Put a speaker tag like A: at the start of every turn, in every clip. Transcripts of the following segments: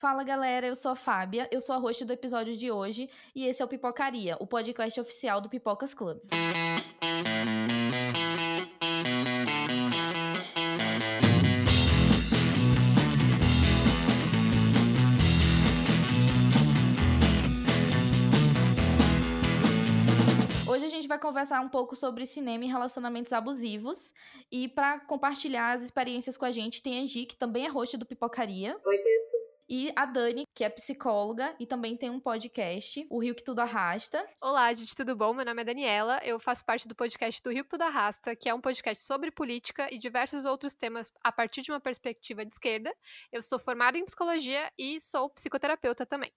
A: Fala galera, eu sou a Fábia, eu sou a host do episódio de hoje e esse é o Pipocaria, o podcast oficial do Pipocas Club. Hoje a gente vai conversar um pouco sobre cinema e relacionamentos abusivos. E para compartilhar as experiências com a gente, tem a Gi, que também é host do Pipocaria.
B: Oi, pessoal.
A: E a Dani, que é psicóloga e também tem um podcast, O Rio que Tudo Arrasta.
C: Olá, gente, tudo bom? Meu nome é Daniela, eu faço parte do podcast do Rio que Tudo Arrasta, que é um podcast sobre política e diversos outros temas a partir de uma perspectiva de esquerda. Eu sou formada em psicologia e sou psicoterapeuta também.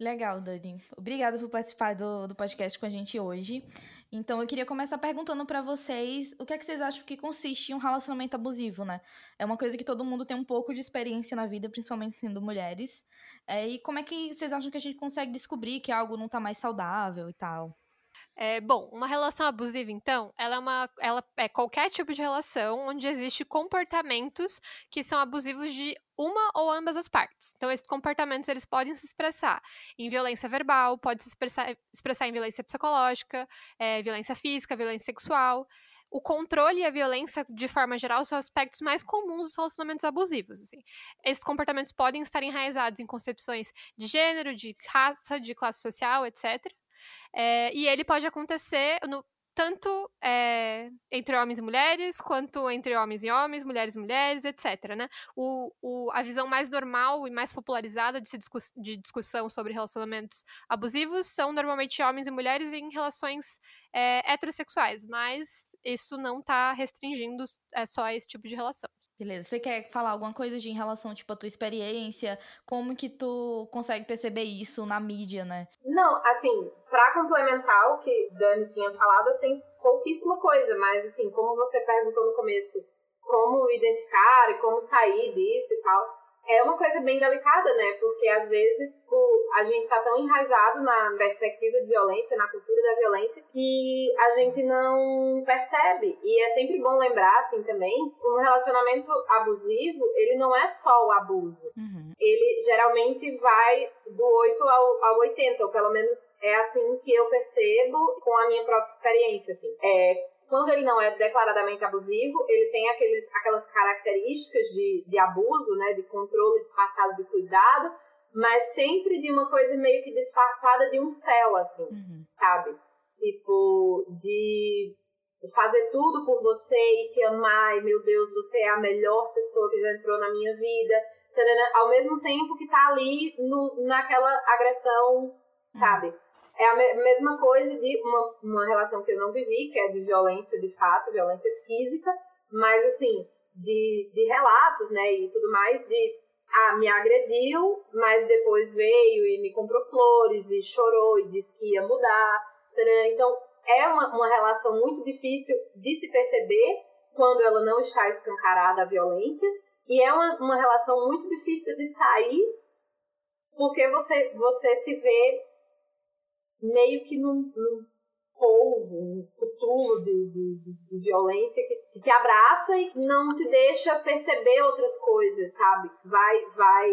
A: Legal, Dani. Obrigada por participar do, do podcast com a gente hoje. Então, eu queria começar perguntando para vocês o que é que vocês acham que consiste em um relacionamento abusivo, né? É uma coisa que todo mundo tem um pouco de experiência na vida, principalmente sendo mulheres. É, e como é que vocês acham que a gente consegue descobrir que algo não tá mais saudável e tal?
C: É, bom, uma relação abusiva, então, ela é, uma, ela é qualquer tipo de relação onde existe comportamentos que são abusivos de uma ou ambas as partes. Então, esses comportamentos eles podem se expressar em violência verbal, pode se expressar, expressar em violência psicológica, é, violência física, violência sexual. O controle e a violência, de forma geral, são aspectos mais comuns dos relacionamentos abusivos. Assim. Esses comportamentos podem estar enraizados em concepções de gênero, de raça, de classe social, etc. É, e ele pode acontecer no, tanto é, entre homens e mulheres, quanto entre homens e homens, mulheres e mulheres, etc. Né? O, o, a visão mais normal e mais popularizada de, discuss, de, discussão sobre relacionamentos abusivos são normalmente homens e mulheres em relações é, heterossexuais, mas isso não está restringindo é, só esse tipo de relação.
A: Beleza. Você quer falar alguma coisa de em relação, tipo, à tua experiência? Como que tu consegue perceber isso na mídia, né?
B: Não, assim, pra complementar o que Dani tinha falado, tem pouquíssima coisa, mas assim, como você perguntou no começo, como identificar e como sair disso e tal, é uma coisa bem delicada, né? Porque às vezes tipo, a gente tá tão enraizado na perspectiva de violência, na cultura da violência, que a gente não percebe. E é sempre bom lembrar, assim, também, um relacionamento abusivo, ele não é só o abuso. Uhum. Ele geralmente vai do 8 ao, ao 80, ou pelo menos é assim que eu percebo com a minha própria experiência, assim. É, quando ele não é declaradamente abusivo, ele tem aqueles, aquelas características de, de abuso, né, de controle disfarçado de cuidado, mas sempre de uma coisa meio que disfarçada de um céu, assim, uhum. sabe? Tipo, de fazer tudo por você e te amar, e meu Deus, você é a melhor pessoa que já entrou na minha vida, ao mesmo tempo que tá ali no, naquela agressão, sabe? É a mesma coisa de uma, uma relação que eu não vivi, que é de violência de fato, violência física, mas assim, de, de relatos, né, e tudo mais, de ah, me agrediu, mas depois veio e me comprou flores e chorou e disse que ia mudar. Então, é uma, uma relação muito difícil de se perceber quando ela não está escancarada a violência, e é uma, uma relação muito difícil de sair, porque você, você se vê meio que num, num polvo, um futuro de, de, de, violência que, te abraça e não te deixa perceber outras coisas, sabe? Vai, vai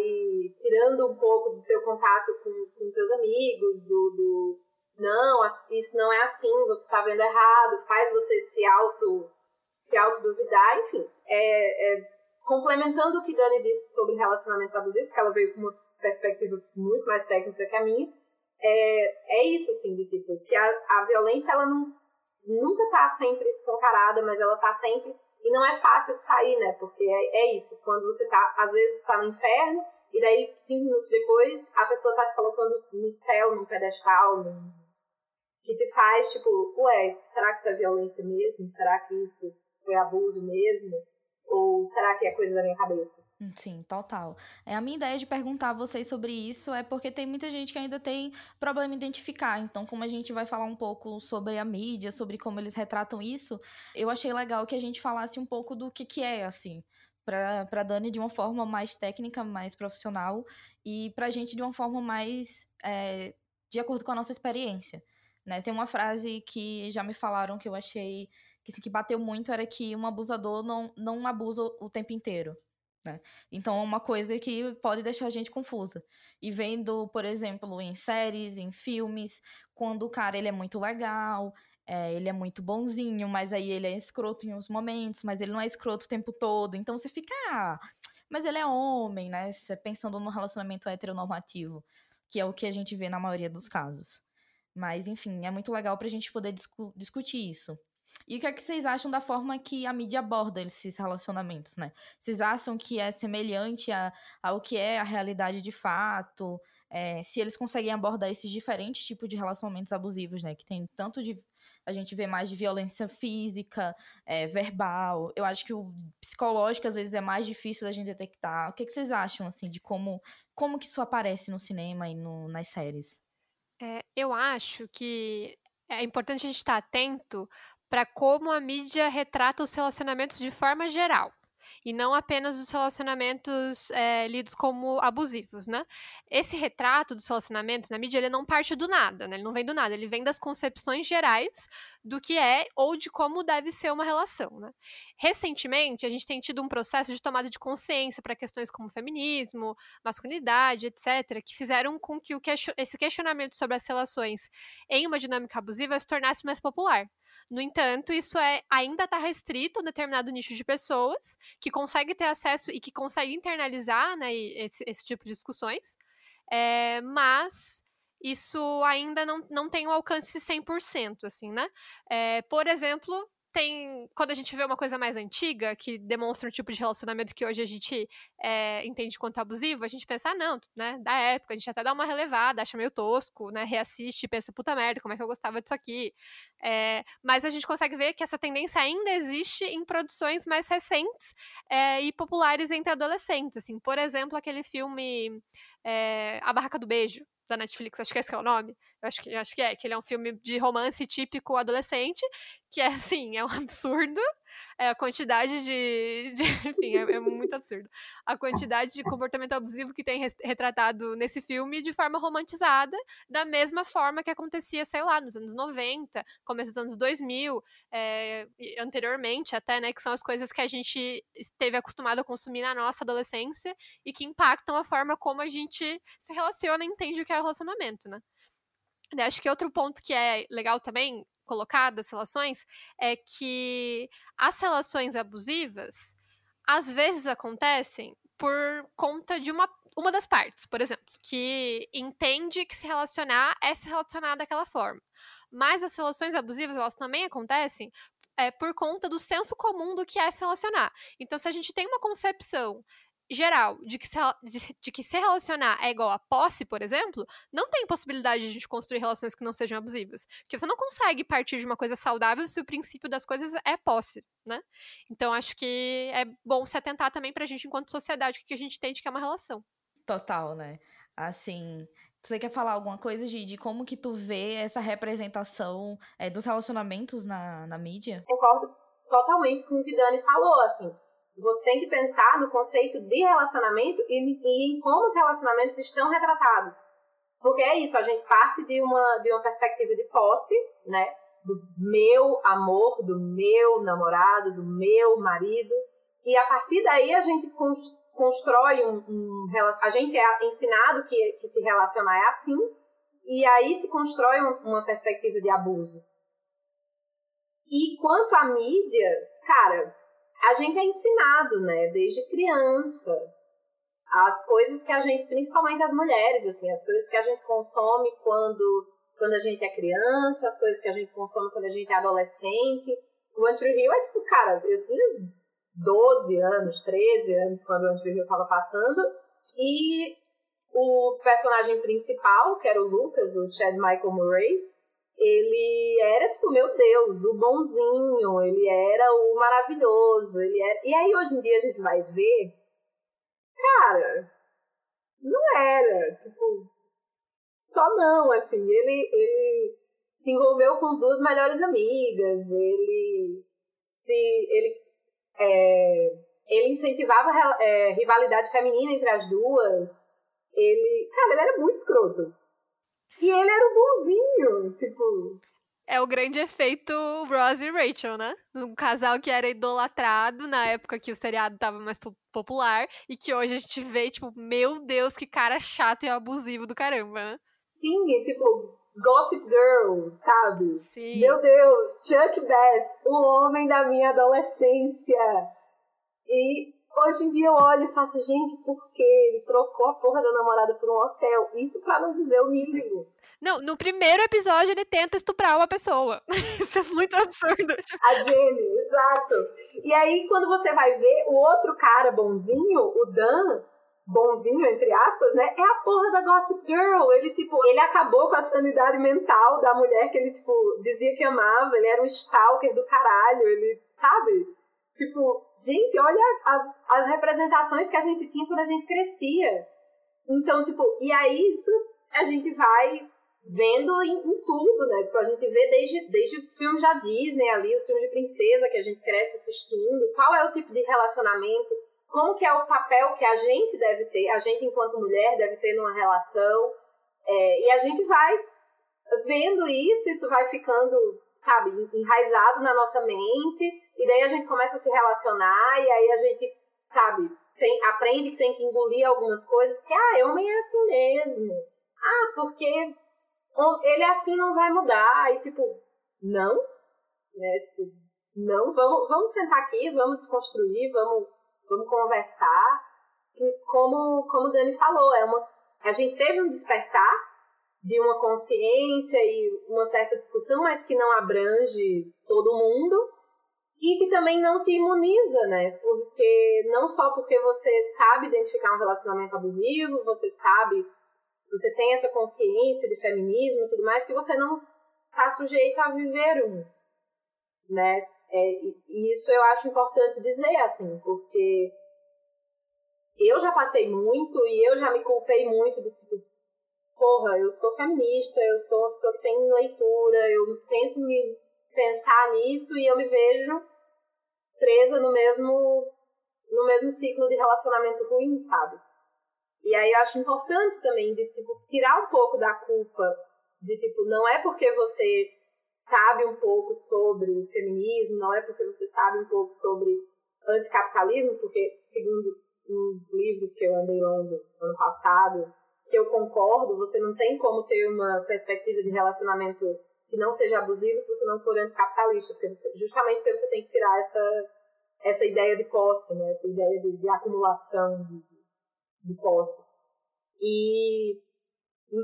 B: tirando um pouco do teu contato com, com teus amigos, do, do não, isso não é assim, você está vendo errado, faz você se auto se auto duvidar, enfim, é, é, complementando o que Dani disse sobre relacionamentos abusivos, que ela veio com uma perspectiva muito mais técnica que a minha, é, é isso, assim, tipo, que a, a violência, ela não, nunca tá sempre escancarada, mas ela tá sempre. E não é fácil de sair, né? Porque é, é isso, quando você tá, às vezes, tá no inferno, e daí, cinco minutos depois, a pessoa tá te colocando no céu, num pedestal, que te faz, tipo, ué, será que isso é violência mesmo? Será que isso foi abuso mesmo? Ou será que é coisa da minha cabeça?
A: Sim, total. É, a minha ideia de perguntar a vocês sobre isso é porque tem muita gente que ainda tem problema em identificar. Então, como a gente vai falar um pouco sobre a mídia, sobre como eles retratam isso, eu achei legal que a gente falasse um pouco do que, que é, assim, para Dani de uma forma mais técnica, mais profissional, e para a gente de uma forma mais é, de acordo com a nossa experiência. Né? Tem uma frase que já me falaram que eu achei que, assim, que bateu muito, era que um abusador não, não abusa o tempo inteiro Né? Então é uma coisa que pode deixar a gente confusa. E vendo, por exemplo, em séries, em filmes, quando o cara ele é muito legal, é, ele é muito bonzinho, mas aí ele é escroto em uns momentos, mas ele não é escroto o tempo todo. Então você fica, ah, mas ele é homem, né? Você pensando no relacionamento heteronormativo, que é o que a gente vê na maioria dos casos. Mas, enfim, é muito legal pra gente poder discu discutir isso. E o que é que vocês acham da forma que a mídia aborda esses relacionamentos, né? Vocês acham que é semelhante a, ao que é a realidade de fato? É, se eles conseguem abordar esses diferentes tipos de relacionamentos abusivos, né? Que tem tanto de. A gente vê mais de violência física, é, verbal. Eu acho que o psicológico, às vezes, é mais difícil da gente detectar. O que, é que vocês acham, assim, de como, como que isso aparece no cinema e no, nas séries?
C: É, eu acho que é importante a gente estar atento para como a mídia retrata os relacionamentos de forma geral e não apenas os relacionamentos é, lidos como abusivos, né? Esse retrato dos relacionamentos na mídia, ele não parte do nada, né? Ele não vem do nada, ele vem das concepções gerais do que é ou de como deve ser uma relação, né? Recentemente, a gente tem tido um processo de tomada de consciência para questões como feminismo, masculinidade, etc., que fizeram com que o que esse questionamento sobre as relações em uma dinâmica abusiva se tornasse mais popular. No entanto, isso é ainda está restrito a um determinado nicho de pessoas que consegue ter acesso e que consegue internalizar né, esse, esse tipo de discussões, é, mas isso ainda não, não tem um alcance 100%, assim, né? É, por exemplo, tem. Quando a gente vê uma coisa mais antiga, que demonstra um tipo de relacionamento que hoje a gente é, entende quanto abusivo, a gente pensa, ah, não, né? Da época, a gente até dá uma relevada, acha meio tosco, né? Reassiste e pensa, puta merda, como é que eu gostava disso aqui? É, mas a gente consegue ver que essa tendência ainda existe em produções mais recentes é, e populares entre adolescentes. Assim, por exemplo, aquele filme A Barraca do Beijo, da Netflix, acho que esse é o nome. Eu acho que, acho que é, que ele é um filme de romance típico adolescente, que é assim, é um absurdo. É a quantidade de. de enfim, é, é, muito absurdo. A quantidade de comportamento abusivo que tem retratado nesse filme de forma romantizada, da mesma forma que acontecia, sei lá, nos anos 90, começo dos anos 2000, é, anteriormente até, né? Que são as coisas que a gente esteve acostumado a consumir na nossa adolescência e que impactam a forma como a gente se relaciona e entende o que é relacionamento, né? Acho que outro ponto que é legal também colocar das relações é que as relações abusivas às vezes acontecem por conta de uma, uma das partes, por exemplo, que entende que se relacionar é se relacionar daquela forma. Mas as relações abusivas, elas também acontecem é, por conta do senso comum do que é se relacionar. Então, se a gente tem uma concepção geral de que, se, de, de, que se relacionar é igual a posse, por exemplo, não tem possibilidade de a gente construir relações que não sejam abusivas. Porque você não consegue partir de uma coisa saudável se o princípio das coisas é posse, né? Então acho que é bom se atentar também pra gente, enquanto sociedade, o que a gente tem de que é uma relação.
A: Total, né? Assim, você quer falar alguma coisa, de, de como que tu vê essa representação é, dos relacionamentos na, na mídia?
B: Concordo totalmente com o que Dani falou, assim você tem que pensar no conceito de relacionamento e, e, em como os relacionamentos estão retratados. Porque é isso, a gente parte de uma, de uma perspectiva de posse, né? Do meu amor, do meu namorado, do meu marido. E a partir daí a gente constrói um, um a gente é ensinado que, que se relacionar é assim, e aí se constrói uma perspectiva de abuso. E quanto à mídia, cara, a gente é ensinado, né, desde criança, as coisas que a gente, principalmente as mulheres, assim, as coisas que a gente consome quando, quando a gente é criança, as coisas que a gente consome quando a gente é adolescente. O Antry Hill é tipo, cara, eu tinha 12 anos, 13 anos quando o Antry Hill estava passando, e o personagem principal, que era o Lucas, o Chad Michael Murray, ele era tipo, meu Deus, o bonzinho, ele era o maravilhoso, ele era... E aí hoje em dia a gente vai ver, cara, não era, tipo, só não, assim, ele, ele se envolveu com duas melhores amigas, ele se, ele, é, ele incentivava é, rivalidade feminina entre as duas, ele, cara, ele era muito escroto. E ele era o bonzinho, tipo.
C: É o grande efeito Ross e Rachel, né? Um casal que era idolatrado na época que o seriado tava mais popular e que hoje a gente vê, tipo, meu Deus, que cara chato e abusivo do caramba, né?
B: Sim, tipo, Gossip Girl, sabe?
C: Sim.
B: Meu Deus, Chuck Bass, o homem da minha adolescência. E hoje em dia eu olho e faço, gente, por que ele trocou a porra da namorada por um hotel? Isso pra não dizer o mínimo.
C: Não, no primeiro episódio ele tenta estuprar uma pessoa. Isso é muito absurdo.
B: A Jenny, exato. E aí, quando você vai ver o outro cara bonzinho, o Dan, bonzinho, entre aspas, né? É a porra da Gossip Girl. Ele, tipo, ele acabou com a sanidade mental da mulher que ele, tipo, dizia que amava. Ele era um stalker do caralho. Ele, sabe? Tipo, gente, olha as representações que a gente tinha quando a gente crescia. Então, tipo, e aí isso a gente vai vendo em, em, tudo, né? Tipo, a gente vê desde, desde os filmes da Disney ali, os filmes de princesa que a gente cresce assistindo, qual é o tipo de relacionamento, como que é o papel que a gente deve ter, a gente enquanto mulher deve ter numa relação, é, e a gente vai vendo isso, isso vai ficando, sabe, enraizado na nossa mente, e daí a gente começa a se relacionar, e aí a gente, sabe, tem, aprende que tem que engolir algumas coisas, porque, ah, homem é assim mesmo. Ah, porque ele assim não vai mudar. E tipo, não, né? Tipo, não, vamos, vamos sentar aqui, vamos desconstruir, vamos, vamos conversar. E como, como o Dani falou, é uma, a gente teve um despertar de uma consciência e uma certa discussão, mas que não abrange todo mundo e que também não te imuniza, né? Porque não só porque você sabe identificar um relacionamento abusivo, você sabe você tem essa consciência de feminismo e tudo mais, que você não está sujeito a viver um, né? É, e isso eu acho importante dizer, assim, porque eu já passei muito e eu já me culpei muito de tipo, porra, eu sou feminista, eu sou uma pessoa que tem leitura, eu tento me pensar nisso e eu me vejo presa no mesmo no mesmo ciclo de relacionamento ruim, sabe? E aí eu acho importante também de tipo, tirar um pouco da culpa de tipo, não é porque você sabe um pouco sobre feminismo, não é porque você sabe um pouco sobre anticapitalismo, porque segundo uns livros que eu andei lendo ano passado, que eu concordo, você não tem como ter uma perspectiva de relacionamento que não seja abusivo se você não for anticapitalista, porque você, justamente porque você tem que tirar essa, essa ideia de posse, né? essa ideia de, de acumulação, de, de posse. E,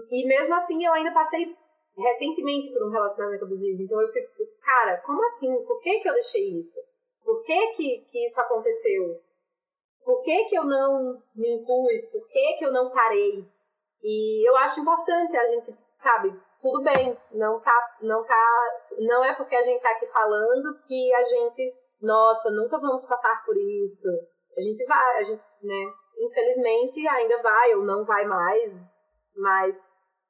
B: e mesmo assim eu ainda passei recentemente por um relacionamento abusivo. Então eu fico, tipo, cara, como assim? Por que, que eu deixei isso? Por que, que, que isso aconteceu? Por que, que eu não me impus? Por que, que eu não parei? E eu acho importante a gente, sabe, tudo bem, não tá, não tá, não é porque a gente tá aqui falando que a gente, nossa, nunca vamos passar por isso. A gente vai, a gente, né, infelizmente, ainda vai ou não vai mais, mas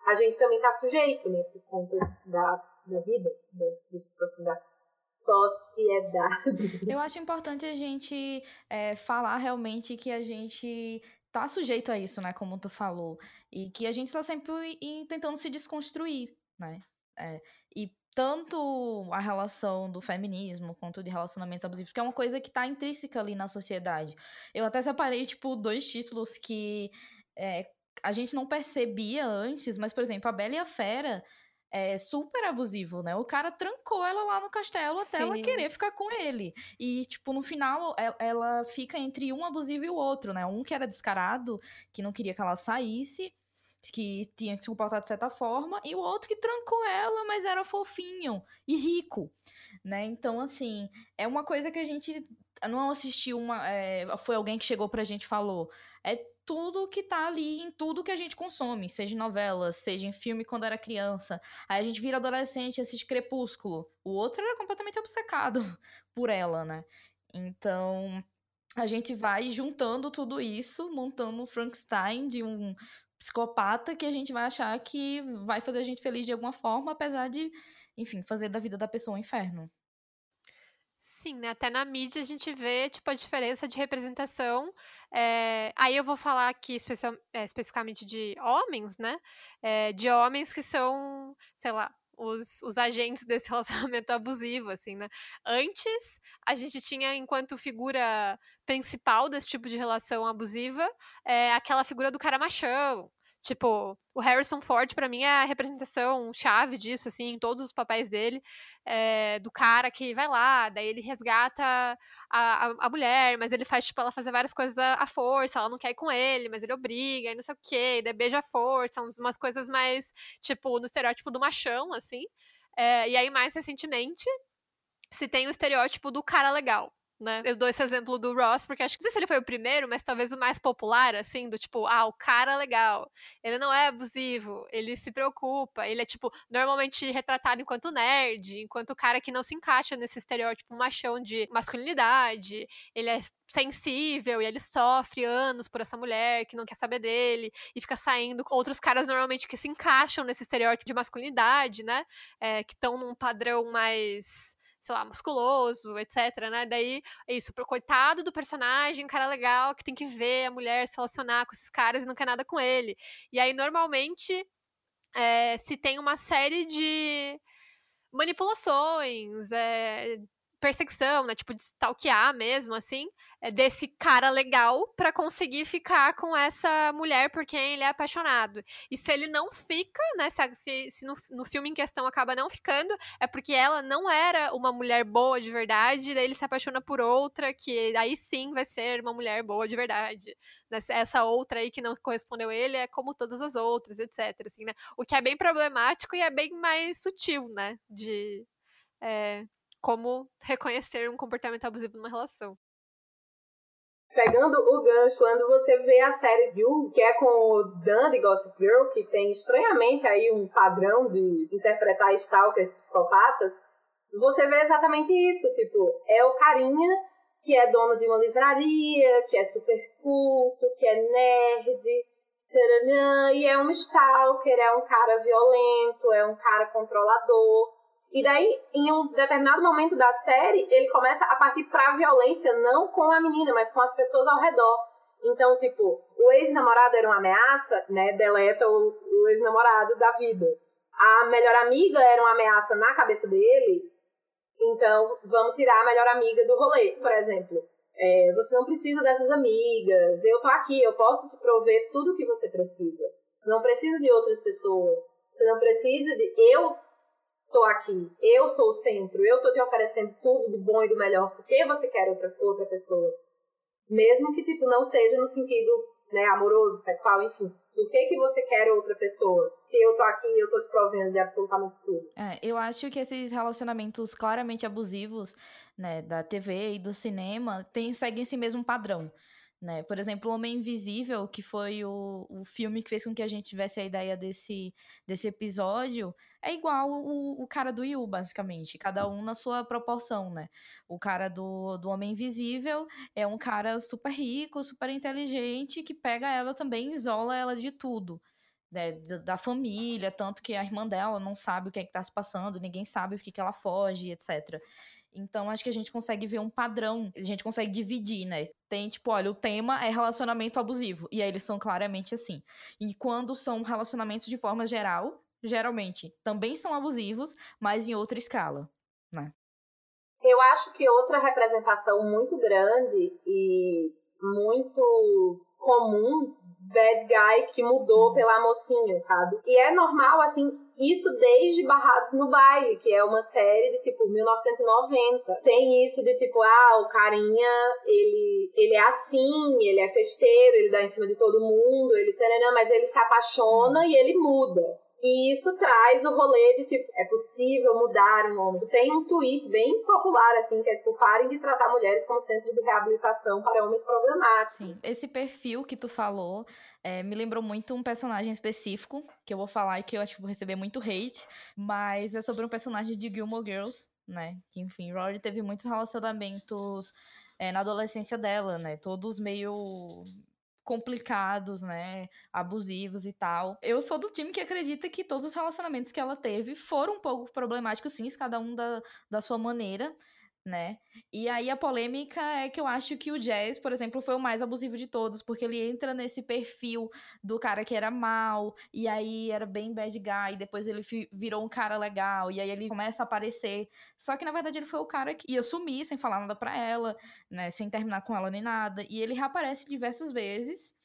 B: a gente também está sujeito, né, por conta da, da vida, da, da sociedade.
A: Eu acho importante a gente é, falar realmente que a gente tá sujeito a isso, né, como tu falou, e que a gente está sempre tentando se desconstruir, né, é, e tanto a relação do feminismo quanto de relacionamentos abusivos, que é uma coisa que está intrínseca ali na sociedade. Eu até separei, tipo, dois títulos que é, a gente não percebia antes, mas, por exemplo, a Bela e a Fera é super abusivo, né? O cara trancou ela lá no castelo Sim. até ela querer ficar com ele. E, tipo, no final, ela fica entre um abusivo e o outro, né? Um que era descarado, que não queria que ela saísse, que tinha que se comportar de certa forma, e o outro que trancou ela, mas era fofinho e rico, né? Então, assim, é uma coisa que a gente não assistiu uma. É, foi alguém que chegou pra gente e falou. É tudo que tá ali em tudo que a gente consome, seja em novelas, seja em filme quando era criança. Aí a gente vira adolescente assiste Crepúsculo. O outro era completamente obcecado por ela, né? Então, a gente vai juntando tudo isso, montando um Frankenstein de um psicopata que a gente vai achar que vai fazer a gente feliz de alguma forma, apesar de, enfim, fazer da vida da pessoa um inferno.
C: Sim, né? Até na mídia a gente vê, tipo, a diferença de representação. É... Aí eu vou falar aqui especial... é, especificamente de homens, né? É, de homens que são, sei lá, os, os agentes desse relacionamento abusivo, assim, né? Antes, a gente tinha, enquanto figura principal desse tipo de relação abusiva, é, aquela figura do cara machão, Tipo, o Harrison Ford, para mim, é a representação chave disso, assim, em todos os papéis dele. É, do cara que vai lá, daí ele resgata a, a, a, mulher, mas ele faz, tipo, ela fazer várias coisas à, força, ela não quer ir com ele, mas ele obriga, e não sei o quê, daí beija à força, umas coisas mais, tipo, no estereótipo do machão, assim. É, e aí, mais recentemente, se tem o estereótipo do cara legal, né? Eu dou esse exemplo do Ross, porque acho que não sei se ele foi o primeiro, mas talvez o mais popular, assim, do tipo, ah, o cara legal. Ele não é abusivo, ele se preocupa, ele é, tipo, normalmente retratado enquanto nerd, enquanto cara que não se encaixa nesse estereótipo machão de masculinidade, ele é sensível e ele sofre anos por essa mulher que não quer saber dele e fica saindo com outros caras normalmente que se encaixam nesse estereótipo de masculinidade, né? É, que estão num padrão mais sei lá, musculoso, etc, né? Daí, é isso, pro coitado do personagem, cara legal, que tem que ver a mulher se relacionar com esses caras e não quer nada com ele. E aí, normalmente, é, se tem uma série de manipulações, é, perseguição, né? Tipo, de stalkear mesmo, assim, é desse cara legal para conseguir ficar com essa mulher por quem ele é apaixonado. E se ele não fica, né? Se, se no, no, filme em questão acaba não ficando, é porque ela não era uma mulher boa de verdade, daí ele se apaixona por outra, que aí sim vai ser uma mulher boa de verdade. Essa outra aí que não correspondeu a ele é como todas as outras, etc. Assim, né? O que é bem problemático e é bem mais sutil, né? De. É, como reconhecer um comportamento abusivo numa relação.
B: Pegando o gancho, quando você vê a série You, que é com o Dan de Gossip Girl, que tem estranhamente aí um padrão de interpretar stalkers psicopatas, você vê exatamente isso, tipo, é o carinha que é dono de uma livraria, que é super culto, que é nerd, e é um stalker, é um cara violento, é um cara controlador. E daí, em um determinado momento da série, ele começa a partir pra violência, não com a menina, mas com as pessoas ao redor. Então, tipo, o ex-namorado era uma ameaça, né? Deleta o, o ex-namorado da vida. A melhor amiga era uma ameaça na cabeça dele, então vamos tirar a melhor amiga do rolê, por exemplo. É, você não precisa dessas amigas, eu tô aqui, eu posso te prover tudo o que você precisa. Você não precisa de outras pessoas. Você não precisa de. Eu tô aqui, eu sou o centro, eu tô te oferecendo tudo do bom e do melhor, por que você quer outra, outra pessoa? Mesmo que, tipo, não seja no sentido, né, amoroso, sexual, enfim. Por que, que você quer outra pessoa? Se eu tô aqui, eu tô te provendo de absolutamente tudo.
A: É, eu acho que esses relacionamentos claramente abusivos, né, da TV e do cinema, tem, seguem esse mesmo padrão. Né? Por exemplo, O Homem Invisível, que foi o, o filme que fez com que a gente tivesse a ideia desse, desse episódio, é igual o, o cara do Yu, basicamente. Cada um na sua proporção, né? O cara do, do Homem Invisível é um cara super rico, super inteligente, que pega ela também isola ela de tudo. Né, da família, tanto que a irmã dela não sabe o que é que tá se passando, ninguém sabe o que, que ela foge, etc. Então, acho que a gente consegue ver um padrão, a gente consegue dividir, né? Tem, tipo, olha, o tema é relacionamento abusivo, e aí eles são claramente assim. E quando são relacionamentos de forma geral, geralmente também são abusivos, mas em outra escala, né?
B: Eu acho que outra representação muito grande e muito comum bad guy que mudou uhum. pela mocinha, sabe? E é normal, assim, isso desde Barrados no Baile, que é uma série de tipo 1990. Tem isso de tipo, ah, o carinha, ele, ele é assim, ele é festeiro, ele dá em cima de todo mundo, ele mas ele se apaixona uhum. e ele muda. E isso traz o rolê de tipo, é possível mudar um homem. Tem um tweet bem popular, assim, que é tipo, parem de tratar mulheres como centro de reabilitação para homens problemáticos.
A: Sim, esse perfil que tu falou é, me lembrou muito um personagem específico, que eu vou falar e que eu acho que vou receber muito hate, mas é sobre um personagem de Gilmore Girls, né? Que, enfim, Rory teve muitos relacionamentos é, na adolescência dela, né? Todos meio complicados, né, abusivos e tal. Eu sou do time que acredita que todos os relacionamentos que ela teve foram um pouco problemáticos, sim, cada um da, da sua maneira. Né? E aí a polêmica é que eu acho que o Jazz, por exemplo, foi o mais abusivo de todos, porque ele entra nesse perfil do cara que era mal, e aí era bem bad guy, depois ele virou um cara legal, e aí ele começa a aparecer. Só que na verdade ele foi o cara que ia sumir sem falar nada pra ela, né? Sem terminar com ela nem nada. E ele reaparece diversas vezes.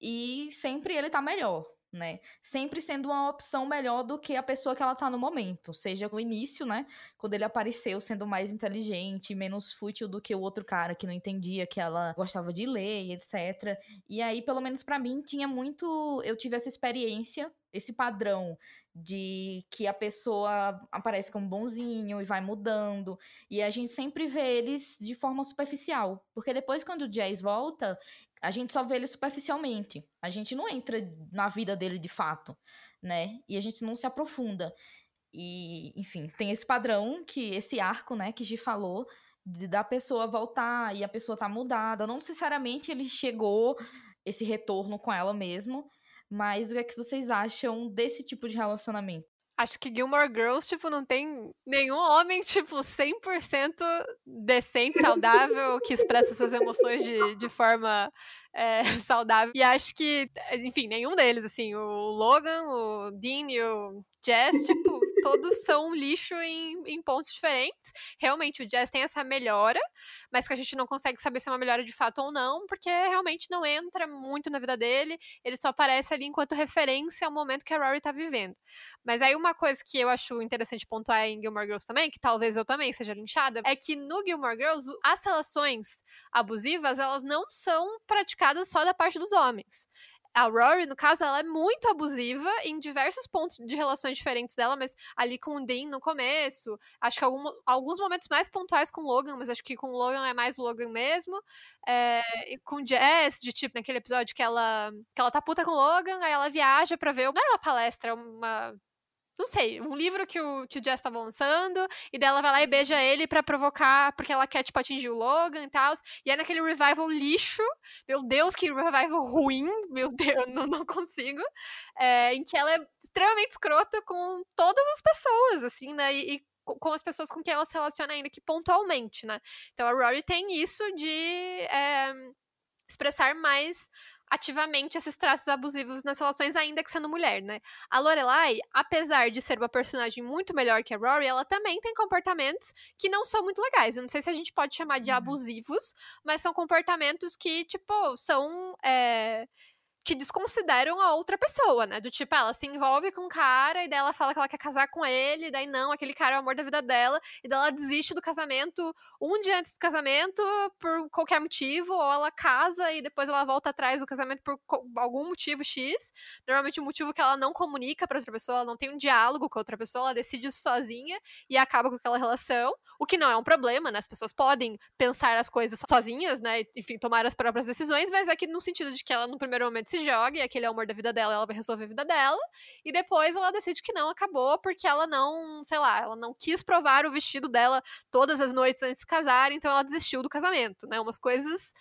A: E sempre ele tá melhor, né? Sempre sendo uma opção melhor do que a pessoa que ela tá no momento. Seja no início, né? Quando ele apareceu sendo mais inteligente, menos fútil do que o outro cara que não entendia que ela gostava de ler e etc. E aí, pelo menos para mim, tinha muito. Eu tive essa experiência, esse padrão de que a pessoa aparece como bonzinho e vai mudando. E a gente sempre vê eles de forma superficial. Porque depois, quando o Jazz volta, a gente só vê ele superficialmente. A gente não entra na vida dele de fato, né? E a gente não se aprofunda. E, enfim, tem esse padrão que esse arco, né, que Gi falou, de, da pessoa voltar e a pessoa tá mudada. Não necessariamente ele chegou esse retorno com ela mesmo, mas o que é que vocês acham desse tipo de relacionamento?
C: Acho que Gilmore Girls, tipo, não tem nenhum homem, tipo, 100% decente, saudável, que expressa suas emoções de, de forma é, saudável. E acho que, enfim, nenhum deles, assim, o Logan, o Dean e o Jazz, tipo, todos são lixo em, em pontos diferentes. Realmente, o Jazz tem essa melhora, mas que a gente não consegue saber se é uma melhora de fato ou não, porque realmente não entra muito na vida dele, ele só aparece ali enquanto referência ao momento que a Rory tá vivendo. Mas aí uma coisa que eu acho interessante pontuar em Gilmore Girls também, que talvez eu também seja linchada, é que no Gilmore Girls, as relações abusivas, elas não são praticadas só da parte dos homens a Rory, no caso, ela é muito abusiva em diversos pontos de relações diferentes dela, mas ali com o Dean no começo, acho que algum, alguns momentos mais pontuais com o Logan, mas acho que com o Logan é mais o Logan mesmo. É, com Jess, de tipo, naquele episódio que ela, que ela tá puta com o Logan, aí ela viaja pra ver. Não era uma palestra, é uma não sei, um livro que o, que o Jess tava lançando, e dela vai lá e beija ele para provocar, porque ela quer, tipo, atingir o Logan e tal. E é naquele revival lixo, meu Deus, que revival ruim, meu Deus, não, não consigo. É, em que ela é extremamente escrota com todas as pessoas, assim, né? E, e com as pessoas com quem ela se relaciona ainda que pontualmente, né? Então a Rory tem isso de é, expressar mais ativamente esses traços abusivos nas relações, ainda que sendo mulher, né? A Lorelai, apesar de ser uma personagem muito melhor que a Rory, ela também tem comportamentos que não são muito legais. Eu não sei se a gente pode chamar de uhum. abusivos, mas são comportamentos que, tipo, são. É que desconsideram a outra pessoa, né? Do tipo, ela se envolve com um cara e daí ela fala que ela quer casar com ele, daí não, aquele cara é o amor da vida dela, e daí ela desiste do casamento um dia antes do casamento por qualquer motivo, ou ela casa e depois ela volta atrás do casamento por algum motivo X. Normalmente o um motivo que ela não comunica para outra pessoa, ela não tem um diálogo com a outra pessoa, ela decide isso sozinha e acaba com aquela relação, o que não é um problema, né? As pessoas podem pensar as coisas sozinhas, né? Enfim, tomar as próprias decisões, mas é que no sentido de que ela no primeiro momento se se joga e aquele é o amor da vida dela, ela vai resolver a vida dela. E depois ela decide que não acabou porque ela não, sei lá, ela não quis provar o vestido dela todas as noites antes de casar, então ela desistiu do casamento, né? Umas coisas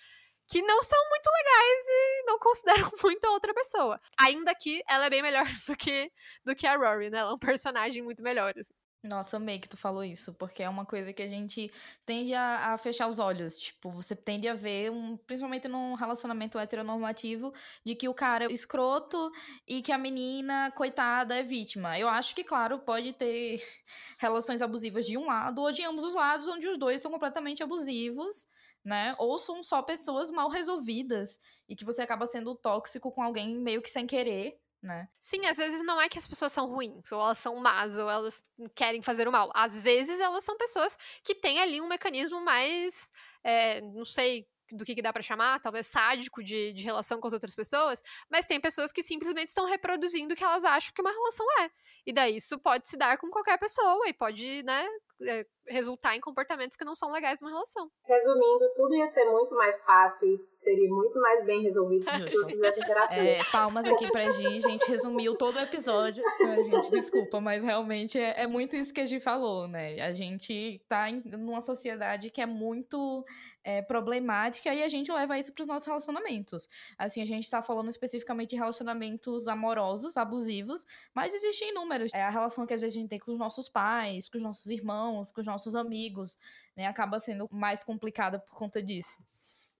C: que não são muito legais e não consideram muito a outra pessoa. Ainda que ela é bem melhor do que, do que a Rory, né? Ela é um personagem muito melhor. Assim.
A: Nossa, amei que tu falou isso, porque é uma coisa que a gente tende a, a, fechar os olhos. Tipo, você tende a ver, um, principalmente num relacionamento heteronormativo, de que o cara é escroto e que a menina, coitada, é vítima. Eu acho que, claro, pode ter relações abusivas de um lado ou de ambos os lados, onde os dois são completamente abusivos, né? Ou são só pessoas mal resolvidas e que você acaba sendo tóxico com alguém meio que sem querer né?
C: Sim, às vezes não é que as pessoas são ruins, ou elas são más, ou elas querem fazer o mal. Às vezes elas são pessoas que têm ali um mecanismo mais, é, não sei do que, que dá para chamar, talvez sádico de, de relação com as outras pessoas, mas tem pessoas que simplesmente estão reproduzindo o que elas acham que uma relação é. E daí isso pode se dar com qualquer pessoa e pode, né, é, resultar em comportamentos que não são legais numa relação.
B: Resumindo, tudo ia ser muito mais fácil e seria muito mais bem resolvido se as pessoas fizessem terapia.
A: É, palmas aqui pra Gi, a gente resumiu todo o episódio. A gente, desculpa, mas realmente é, é muito isso que a Gi falou, né? A gente tá em numa sociedade que é muito é, problemática e a gente leva isso para os nossos relacionamentos. Assim, a gente está falando especificamente de relacionamentos amorosos, abusivos, mas existem inúmeros. É a relação que às vezes a gente tem com os nossos pais, com os nossos irmãos irmãos, com os nossos amigos, né? Acaba sendo mais complicada por conta disso.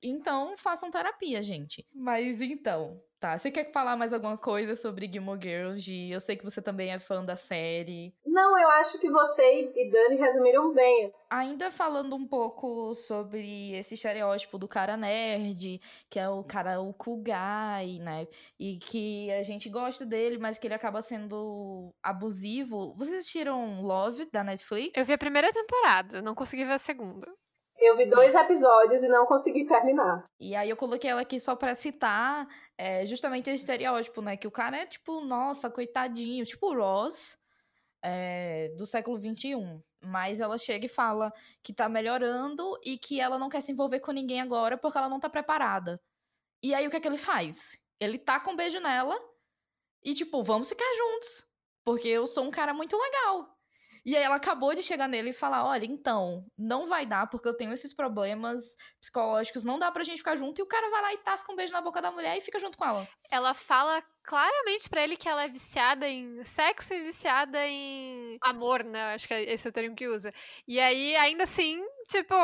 A: Então, façam terapia, gente. Mas então, tá. Você quer falar mais alguma coisa sobre Gilmore Girls? Eu sei que você também é fã da série.
B: Não, eu acho que você e Dani resumiram bem.
A: Ainda falando um pouco sobre esse estereótipo do cara nerd, que é o cara, o cool guy, né? E que a gente gosta dele, mas que ele acaba sendo abusivo. Vocês assistiram Love, da Netflix?
C: Eu vi a primeira temporada, não consegui ver a segunda.
B: Eu vi dois episódios e não consegui terminar.
A: E aí eu coloquei ela aqui só pra citar é, justamente o estereótipo, né? Que o cara é tipo, nossa, coitadinho, tipo Ross é, do século XXI. Mas ela chega e fala que tá melhorando e que ela não quer se envolver com ninguém agora porque ela não tá preparada. E aí o que é que ele faz? Ele tá com um beijo nela e tipo, vamos ficar juntos. Porque eu sou um cara muito legal. E aí ela acabou de chegar nele e falar: olha, então, não vai dar, porque eu tenho esses problemas psicológicos, não dá pra gente ficar junto. E o cara vai lá e tasca um beijo na boca da mulher e fica junto com ela.
C: Ela fala claramente para ele que ela é viciada em sexo e viciada em amor, né? Acho que é esse é o termo que usa. E aí, ainda assim, tipo,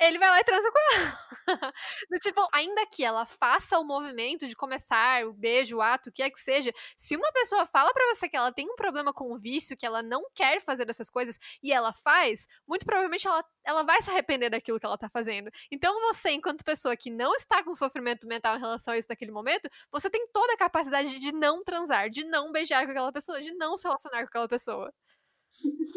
C: ele vai lá e transa com ela. Do tipo, ainda que ela faça o movimento de começar o beijo, o ato, o que é que seja, se uma pessoa fala para você que ela tem um problema com o vício, que ela não quer fazer essas coisas e ela faz, muito provavelmente ela, ela vai se arrepender daquilo que ela tá fazendo. Então você, enquanto pessoa que não está com sofrimento mental em relação a isso naquele momento, você tem toda a capacidade de não transar, de não beijar com aquela pessoa, de não se relacionar com aquela pessoa.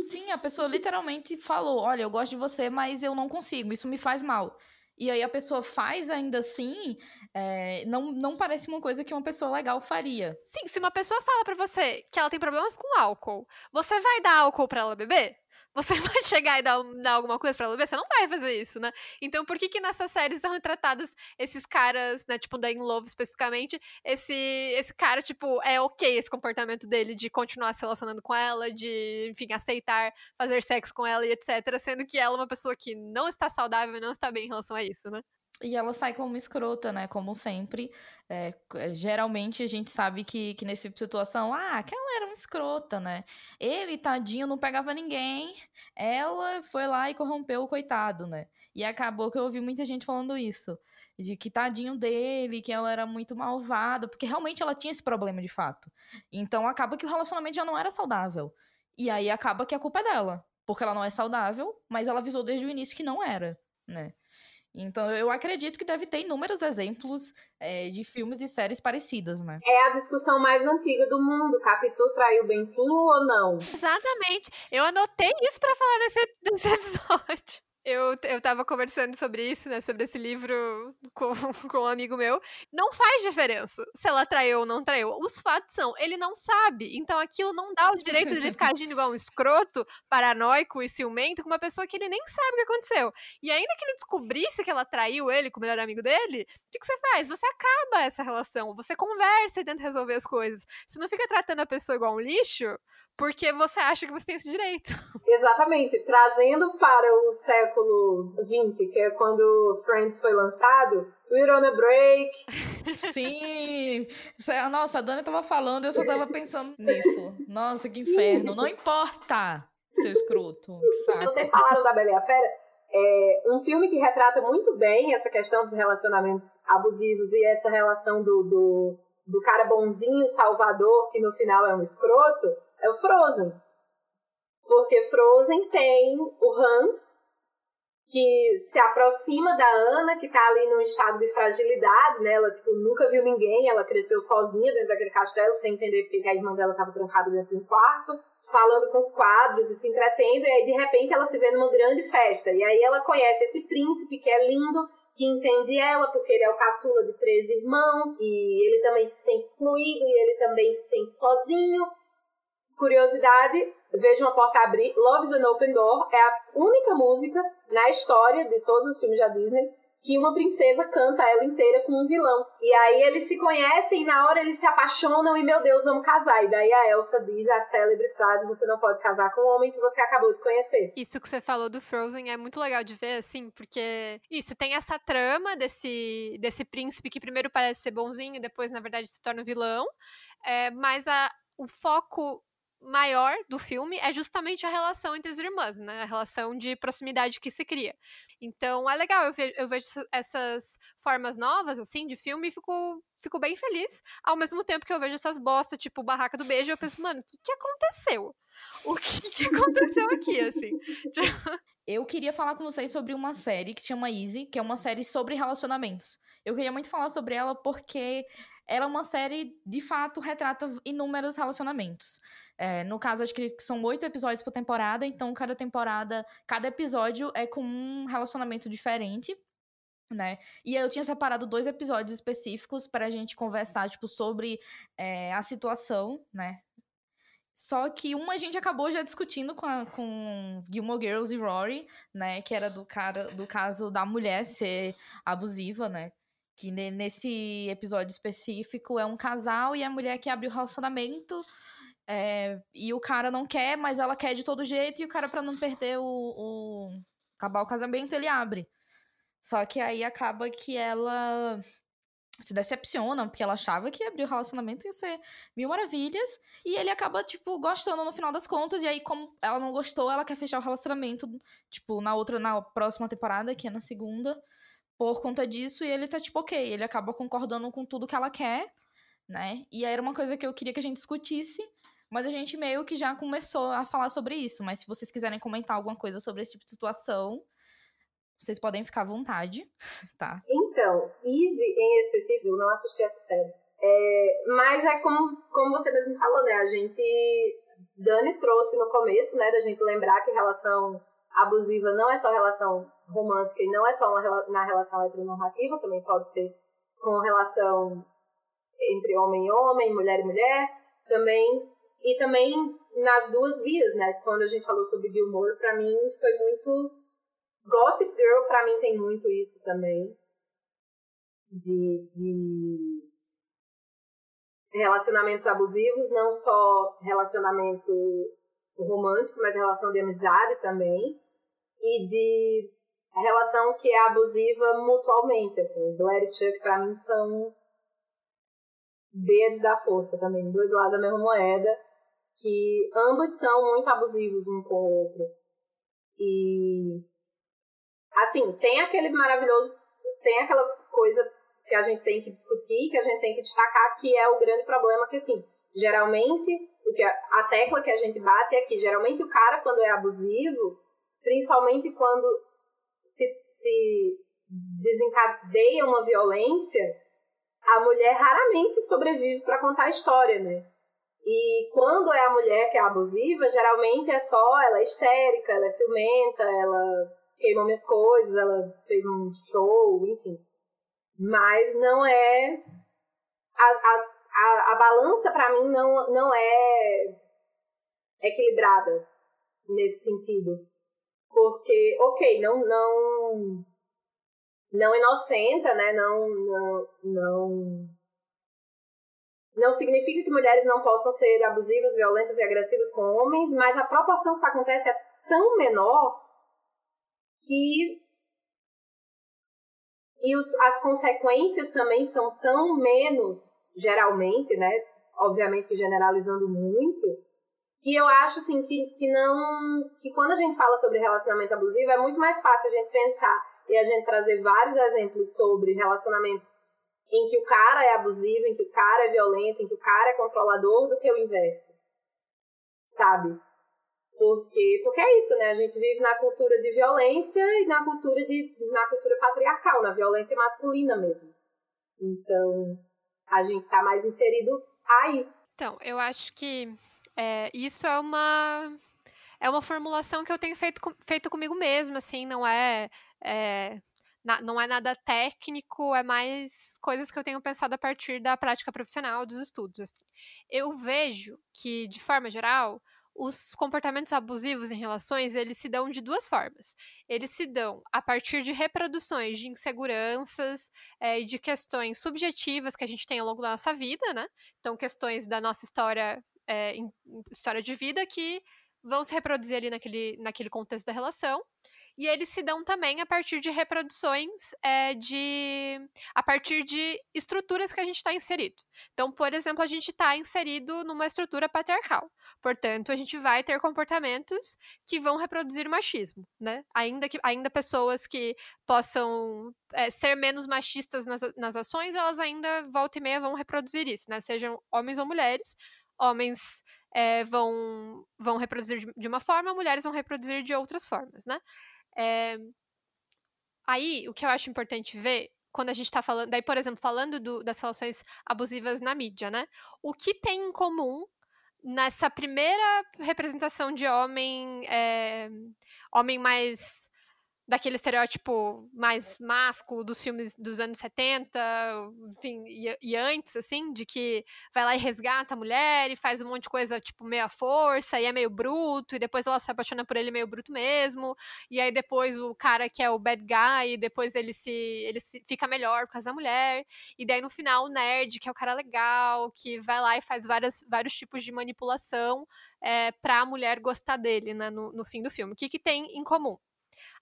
A: Sim, a pessoa literalmente falou: Olha, eu gosto de você, mas eu não consigo, isso me faz mal. E aí a pessoa faz ainda assim, é, não, não parece uma coisa que uma pessoa legal faria.
C: Sim, se uma pessoa fala para você que ela tem problemas com álcool, você vai dar álcool para ela beber? Você vai chegar e dar, dar alguma coisa pra ela ver? Você não vai fazer isso, né? Então, por que que nessas séries são retratados esses caras, né? Tipo, da In Love especificamente, esse, esse cara, tipo, é ok esse comportamento dele de continuar se relacionando com ela, de, enfim, aceitar fazer sexo com ela e etc. Sendo que ela é uma pessoa que não está saudável e não está bem em relação a isso, né?
A: E ela sai como escrota, né? Como sempre. É, geralmente a gente sabe que, que nesse tipo de situação, ah, aquela era uma escrota, né? Ele, tadinho, não pegava ninguém. Ela foi lá e corrompeu o coitado, né? E acabou que eu ouvi muita gente falando isso. De que tadinho dele, que ela era muito malvada, porque realmente ela tinha esse problema de fato. Então acaba que o relacionamento já não era saudável. E aí acaba que a culpa é dela. Porque ela não é saudável, mas ela avisou desde o início que não era, né? Então, eu acredito que deve ter inúmeros exemplos é, de filmes e séries parecidas, né?
B: É a discussão mais antiga do mundo. Capitu traiu Bentinho ou não?
C: Exatamente. Eu anotei isso para falar nesse, nesse episódio. Eu, eu tava conversando sobre isso, né? Sobre esse livro com, com um amigo meu. Não faz diferença se ela traiu ou não traiu. Os fatos são, ele não sabe. Então aquilo não dá o direito de ele ficar agindo igual um escroto, paranoico e ciumento com uma pessoa que ele nem sabe o que aconteceu. E ainda que ele descobrisse que ela traiu ele com o melhor amigo dele, o que, que você faz? Você acaba essa relação. Você conversa e tenta resolver as coisas. Você não fica tratando a pessoa igual um lixo porque você acha que você tem esse direito.
B: Exatamente. Trazendo para o século XX, que é quando Friends foi lançado, We're on a Break.
A: Sim! Nossa, a Dani tava falando, eu só tava pensando nisso. Nossa, que inferno. Não importa, seu escroto.
B: Vocês falaram da Bela e a Fera? É um filme que retrata muito bem essa questão dos relacionamentos abusivos e essa relação do, do, do cara bonzinho, salvador, que no final é um escroto é o Frozen. Porque Frozen tem o Hans, que se aproxima da Ana, que tá ali num estado de fragilidade, né? Ela, tipo, nunca viu ninguém, ela cresceu sozinha dentro daquele castelo, sem entender porque a irmã dela tava trancada dentro de um quarto, falando com os quadros e se entretendo, e aí, de repente, ela se vê numa grande festa. E aí ela conhece esse príncipe que é lindo, que entende ela, porque ele é o caçula de três irmãos, e ele também se sente excluído, e ele também se sente sozinho, Curiosidade, veja uma porta abrir. Love is an Open Door é a única música na história de todos os filmes da Disney que uma princesa canta ela inteira com um vilão. E aí eles se conhecem e na hora eles se apaixonam e, meu Deus, vamos casar. E daí a Elsa diz a célebre frase: você não pode casar com um homem que você acabou de conhecer.
C: Isso que você falou do Frozen é muito legal de ver, assim, porque isso tem essa trama desse, desse príncipe que primeiro parece ser bonzinho, depois, na verdade, se torna vilão. É, mas a, o foco maior do filme é justamente a relação entre as irmãs, né? A relação de proximidade que se cria. Então é legal, eu vejo, eu vejo essas formas novas, assim, de filme e fico, fico bem feliz. Ao mesmo tempo que eu vejo essas bostas, tipo Barraca do Beijo, eu penso, mano, o que, que aconteceu? O que, que aconteceu aqui, assim?
A: Eu queria falar com vocês sobre uma série que chama Easy, que é uma série sobre relacionamentos. Eu queria muito falar sobre ela porque ela é uma série, de fato, retrata inúmeros relacionamentos. É, no caso, acho que são oito episódios por temporada, então cada temporada, cada episódio é com um relacionamento diferente. Né? E eu tinha separado dois episódios específicos para a gente conversar, tipo, sobre é, a situação, né? Só que uma a gente acabou já discutindo com, a, com Gilmore Girls e Rory, né? Que era do cara do caso da mulher ser abusiva, né? Que nesse episódio específico é um casal e a mulher que abre o relacionamento é, e o cara não quer, mas ela quer de todo jeito, e o cara, para não perder o, o. acabar o casamento, ele abre. Só que aí acaba que ela se decepciona, porque ela achava que abrir o relacionamento ia ser mil maravilhas, e ele acaba, tipo, gostando no final das contas, e aí, como ela não gostou, ela quer fechar o relacionamento, tipo, na outra, na próxima temporada, que é na segunda, por conta disso, e ele tá, tipo, ok, ele acaba concordando com tudo que ela quer, né? E aí era uma coisa que eu queria que a gente discutisse, mas a gente meio que já começou a falar sobre isso. Mas se vocês quiserem comentar alguma coisa sobre esse tipo de situação, vocês podem ficar à vontade, tá?
B: Então, Easy em específico, não assisti essa série. É, mas é como, como você mesmo falou, né? A gente. Dani trouxe no começo, né? Da gente lembrar que relação abusiva não é só relação romântica e não é só uma, na relação heteronormativa, também pode ser com relação entre homem e homem, mulher e mulher. Também e também nas duas vias, né? Quando a gente falou sobre Gilmore, para mim foi muito. Gossip Girl, para mim, tem muito isso também. De, de relacionamentos abusivos, não só relacionamento romântico, mas relação de amizade também. E de relação que é abusiva mutualmente, assim. Blair e Chuck, pra mim, são dedos da força também, dois lados da mesma moeda que ambos são muito abusivos um com o outro. E assim, tem aquele maravilhoso, tem aquela coisa que a gente tem que discutir, que a gente tem que destacar, que é o grande problema que assim, geralmente, o que a, a tecla que a gente bate é que geralmente o cara quando é abusivo, principalmente quando se, se desencadeia uma violência, a mulher raramente sobrevive para contar a história, né? E quando é a mulher que é abusiva, geralmente é só ela é histérica, ela é ciumenta, ela queimou minhas coisas, ela fez um show, enfim. Mas não é. A, a, a, balança, para mim, não, não é equilibrada nesse sentido. Porque, ok, não. não não inocenta, né? Não, não, não não significa que mulheres não possam ser abusivas, violentas e agressivas com homens, mas a proporção que isso acontece é tão menor que. E os, as consequências também são tão menos, geralmente, né? Obviamente generalizando muito, que eu acho assim que, que não. que quando a gente fala sobre relacionamento abusivo, é muito mais fácil a gente pensar e a gente trazer vários exemplos sobre relacionamentos em que o cara é abusivo, em que o cara é violento, em que o cara é controlador, do que o inverso. Sabe? Porque, porque é isso, né? A gente vive na cultura de violência e na cultura de na cultura patriarcal, na violência masculina mesmo. Então, a gente tá mais inserido aí.
C: Então, eu acho que é, isso é uma é uma formulação que eu tenho feito, feito comigo mesma, assim, não é, é na, não é nada técnico, é mais coisas que eu tenho pensado a partir da prática profissional, dos estudos. Assim. Eu vejo que, de forma geral, os comportamentos abusivos em relações, eles se dão de duas formas. Eles se dão a partir de reproduções de inseguranças e é, de questões subjetivas que a gente tem ao longo da nossa vida, né? Então, questões da nossa história, é, história de vida que vão se reproduzir ali naquele, naquele contexto da relação. e eles se dão também a partir de reproduções é, de. a partir de estruturas que a gente está inserido. Então, por exemplo, a gente está inserido numa estrutura patriarcal. Portanto, a gente vai ter comportamentos que vão reproduzir o machismo, né? Ainda que ainda pessoas que possam é, ser menos machistas nas, nas ações, elas ainda volta e meia vão reproduzir isso, né? Sejam homens ou mulheres. Homens é, vão, vão reproduzir de uma forma, mulheres vão reproduzir de outras formas, né? É, aí, o que eu acho importante ver, quando a gente está falando, daí, por exemplo, falando do, das relações abusivas na mídia, né? O que tem em comum nessa primeira representação de homem, é, homem mais daquele estereótipo mais másculo dos filmes dos anos 70, enfim, e, e, antes, assim, de que vai lá e resgata a mulher e faz um monte de coisa, tipo, meia força, e é meio bruto, e depois ela se apaixona por ele meio bruto mesmo, e aí depois o cara que é o bad guy, depois ele se, ele se fica melhor por causa da mulher, e daí no final o nerd, que é o cara legal, que vai lá e faz várias, vários tipos de manipulação é, pra mulher gostar dele, né, no, no fim do filme. O que que tem em comum?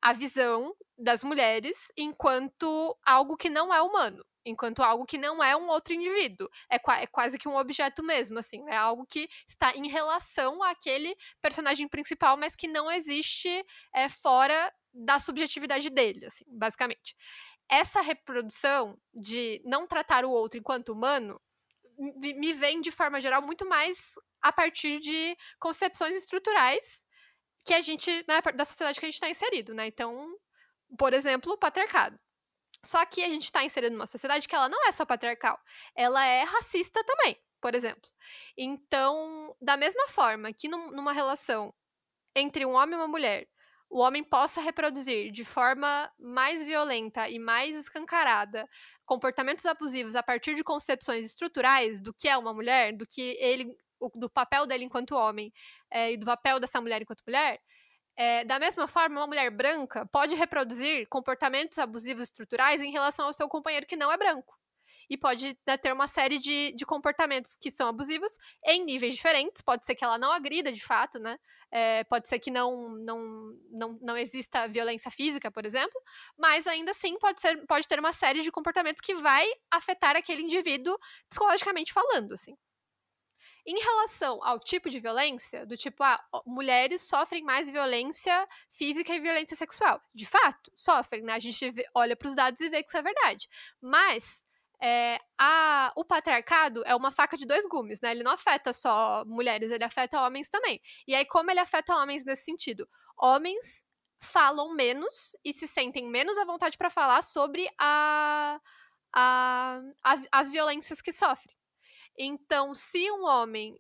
C: A visão das mulheres enquanto algo que não é humano, enquanto algo que não é um outro indivíduo. É, é quase que um objeto mesmo, assim, é algo que está em relação àquele personagem principal, mas que não existe é, fora da subjetividade dele, assim, basicamente. Essa reprodução de não tratar o outro enquanto humano me vem, de forma geral, muito mais a partir de concepções estruturais que a gente, né, da sociedade que a gente está inserido, né? Então, por exemplo, o patriarcado. Só que a gente está inserido numa sociedade que ela não é só patriarcal, ela é racista também, por exemplo. Então, da mesma forma que num, numa relação entre um homem e uma mulher, o homem possa reproduzir de forma mais violenta e mais escancarada comportamentos abusivos a partir de concepções estruturais do que é uma mulher, do que ele do papel dele enquanto homem é, e do papel dessa mulher enquanto mulher, é, da mesma forma, uma mulher branca pode reproduzir comportamentos abusivos estruturais em relação ao seu companheiro que não é branco. E pode né, ter uma série de, de comportamentos que são abusivos em níveis diferentes. Pode ser que ela não agrida de fato, né? É, pode ser que não, não, não, não exista violência física, por exemplo. Mas ainda assim pode, ser, pode ter uma série de comportamentos que vai afetar aquele indivíduo psicologicamente falando, assim. Em relação ao tipo de violência, do tipo, ah, mulheres sofrem mais violência física e violência sexual. De fato, sofrem, né? A gente olha para os dados e vê que isso é verdade. Mas é, a, o patriarcado é uma faca de dois gumes, né? Ele não afeta só mulheres, ele afeta homens também. E aí, como ele afeta homens nesse sentido? Homens falam menos e se sentem menos à vontade para falar sobre a, a, as, as violências que sofrem. Então, se um homem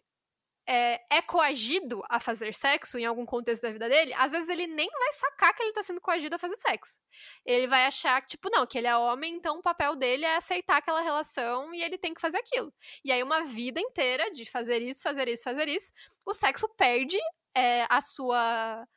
C: é, é, coagido a fazer sexo em algum contexto da vida dele, às vezes ele nem vai sacar que ele tá sendo coagido a fazer sexo. Ele vai achar que, tipo, não, que ele é homem, então o papel dele é aceitar aquela relação e ele tem que fazer aquilo. E aí, uma vida inteira de fazer isso, fazer isso, fazer isso, o sexo perde é, a sua.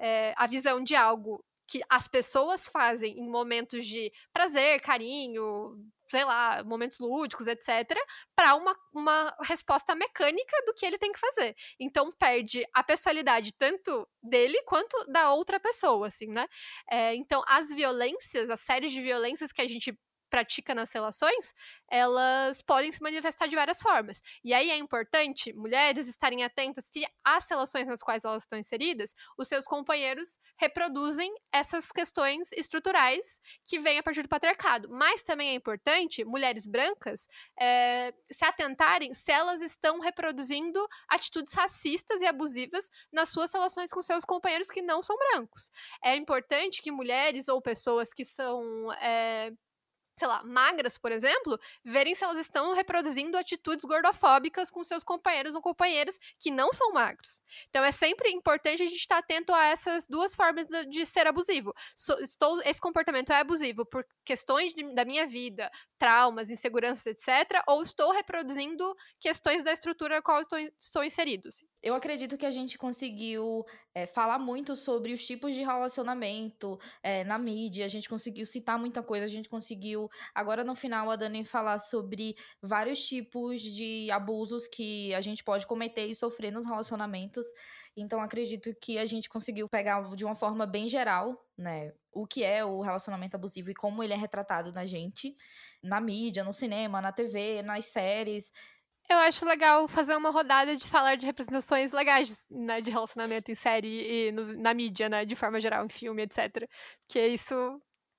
C: É, a visão de algo que as pessoas fazem em momentos de prazer, carinho, sei lá, momentos lúdicos, etc., para uma, uma resposta mecânica do que ele tem que fazer. Então perde a pessoalidade tanto dele quanto da outra pessoa, assim, né? É, então as violências, as séries de violências que a gente pratica nas relações, elas podem se manifestar de várias formas. E aí é importante mulheres estarem atentas se as relações nas quais elas estão inseridas, os seus companheiros reproduzem essas questões estruturais que vêm a partir do patriarcado. Mas também é importante mulheres brancas é, se atentarem se elas estão reproduzindo atitudes racistas e abusivas nas suas relações com seus companheiros que não são brancos. É importante que mulheres ou pessoas que são é, sei lá, magras, por exemplo, verem se elas estão reproduzindo atitudes gordofóbicas com seus companheiros ou companheiras que não são magros. Então é sempre importante a gente estar atento a essas duas formas de, ser abusivo. So, estou, esse comportamento é abusivo por questões de, da minha vida, traumas, inseguranças, etc., ou estou reproduzindo questões da estrutura na qual estou, estou inserido.
A: Eu acredito que a gente conseguiu é, falar muito sobre os tipos de relacionamento é, na mídia, a gente conseguiu citar muita coisa, a gente conseguiu agora no final a Dani falar sobre vários tipos de abusos que a gente pode cometer e sofrer nos relacionamentos. Então acredito que a gente conseguiu pegar de uma forma bem geral, né, o que é o relacionamento abusivo e como ele é retratado na gente, na mídia, no cinema, na TV, nas séries.
C: Eu acho legal fazer uma rodada de falar de representações legais né, de relacionamento em série e no, na mídia, né, de forma geral, em filme, etc. Que isso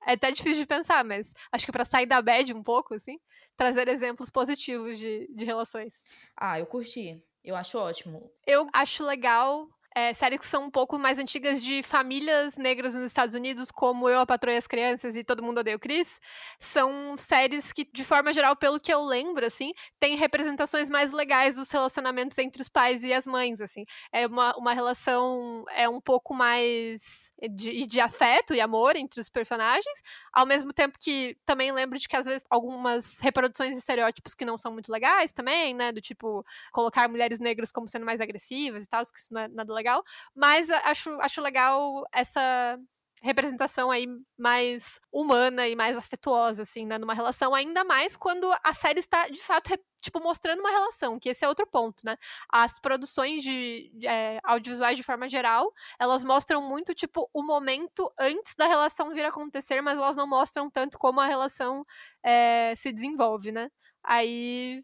C: é até difícil de pensar, mas acho que para sair da bad um pouco, assim, trazer exemplos positivos de, de relações.
A: Ah, eu curti. Eu acho ótimo.
C: Eu acho legal é, séries que são um pouco mais antigas de famílias negras nos Estados Unidos, como Eu, a Patroa e as Crianças e Todo Mundo Odeia o Chris, são séries que, de forma geral, pelo que eu lembro, assim, tem representações mais legais dos relacionamentos entre os pais e as mães, assim. É uma, uma relação, é um pouco mais de, de afeto e amor entre os personagens, ao mesmo tempo que também lembro de que, às vezes, algumas reproduções de estereótipos que não são muito legais também, né, do tipo, colocar mulheres negras como sendo mais agressivas e tal, que isso não é nada legal, mas acho, acho legal essa representação aí mais humana e mais afetuosa, assim, né, numa relação, ainda mais quando a série está, de fato, tipo, mostrando uma relação, que esse é outro ponto, né, as produções de, de é, audiovisuais, de forma geral, elas mostram muito, tipo, o momento antes da relação vir a acontecer, mas elas não mostram tanto como a relação é, se desenvolve, né, aí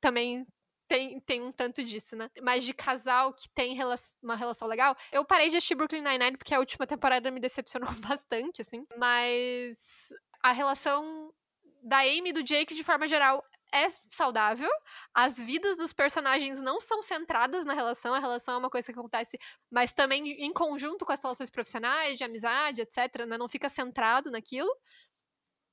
C: também tem, tem um tanto disso, né? Mas de casal que tem uma relação legal. Eu parei de assistir Brooklyn Nine-Nine porque a última temporada me decepcionou bastante, assim. Mas a relação da Amy e do Jake, de forma geral, é saudável. As vidas dos personagens não são centradas na relação. A relação é uma coisa que acontece, mas também em conjunto com as relações profissionais, de amizade, etc. Né? Não fica centrado naquilo.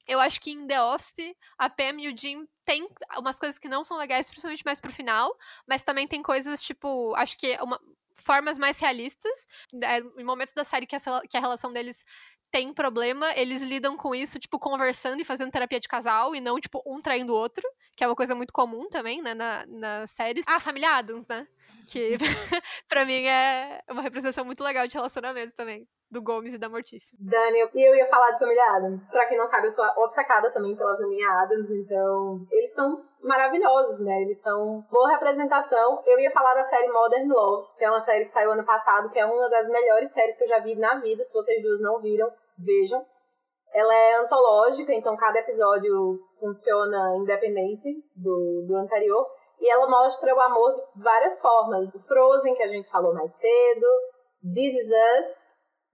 C: Eu acho que em The Office, a Pam e o Jim tem umas coisas que não são legais, principalmente mais pro final, mas também tem coisas, tipo, acho que uma, formas mais realistas. É, em momentos da série que a, que a relação deles tem problema, eles lidam com isso, tipo, conversando e fazendo terapia de casal, e não, tipo, um traindo o outro, que é uma coisa muito comum também, né, na, nas séries. Ah, Família Adams, né? Que pra mim é uma representação muito legal de relacionamento também do Gomes e da Mortícia.
B: Dani, eu, eu ia falar de Família Adams. Pra quem não sabe, eu sou obcecada também pela Família Adams, então eles são maravilhosos, né? Eles são boa representação. Eu ia falar da série Modern Love, que é uma série que saiu ano passado, que é uma das melhores séries que eu já vi na vida. Se vocês duas não viram, vejam. Ela é antológica, então cada episódio funciona independente do, do anterior. E ela mostra o amor de várias formas. Frozen, que a gente falou mais cedo, This Is Us,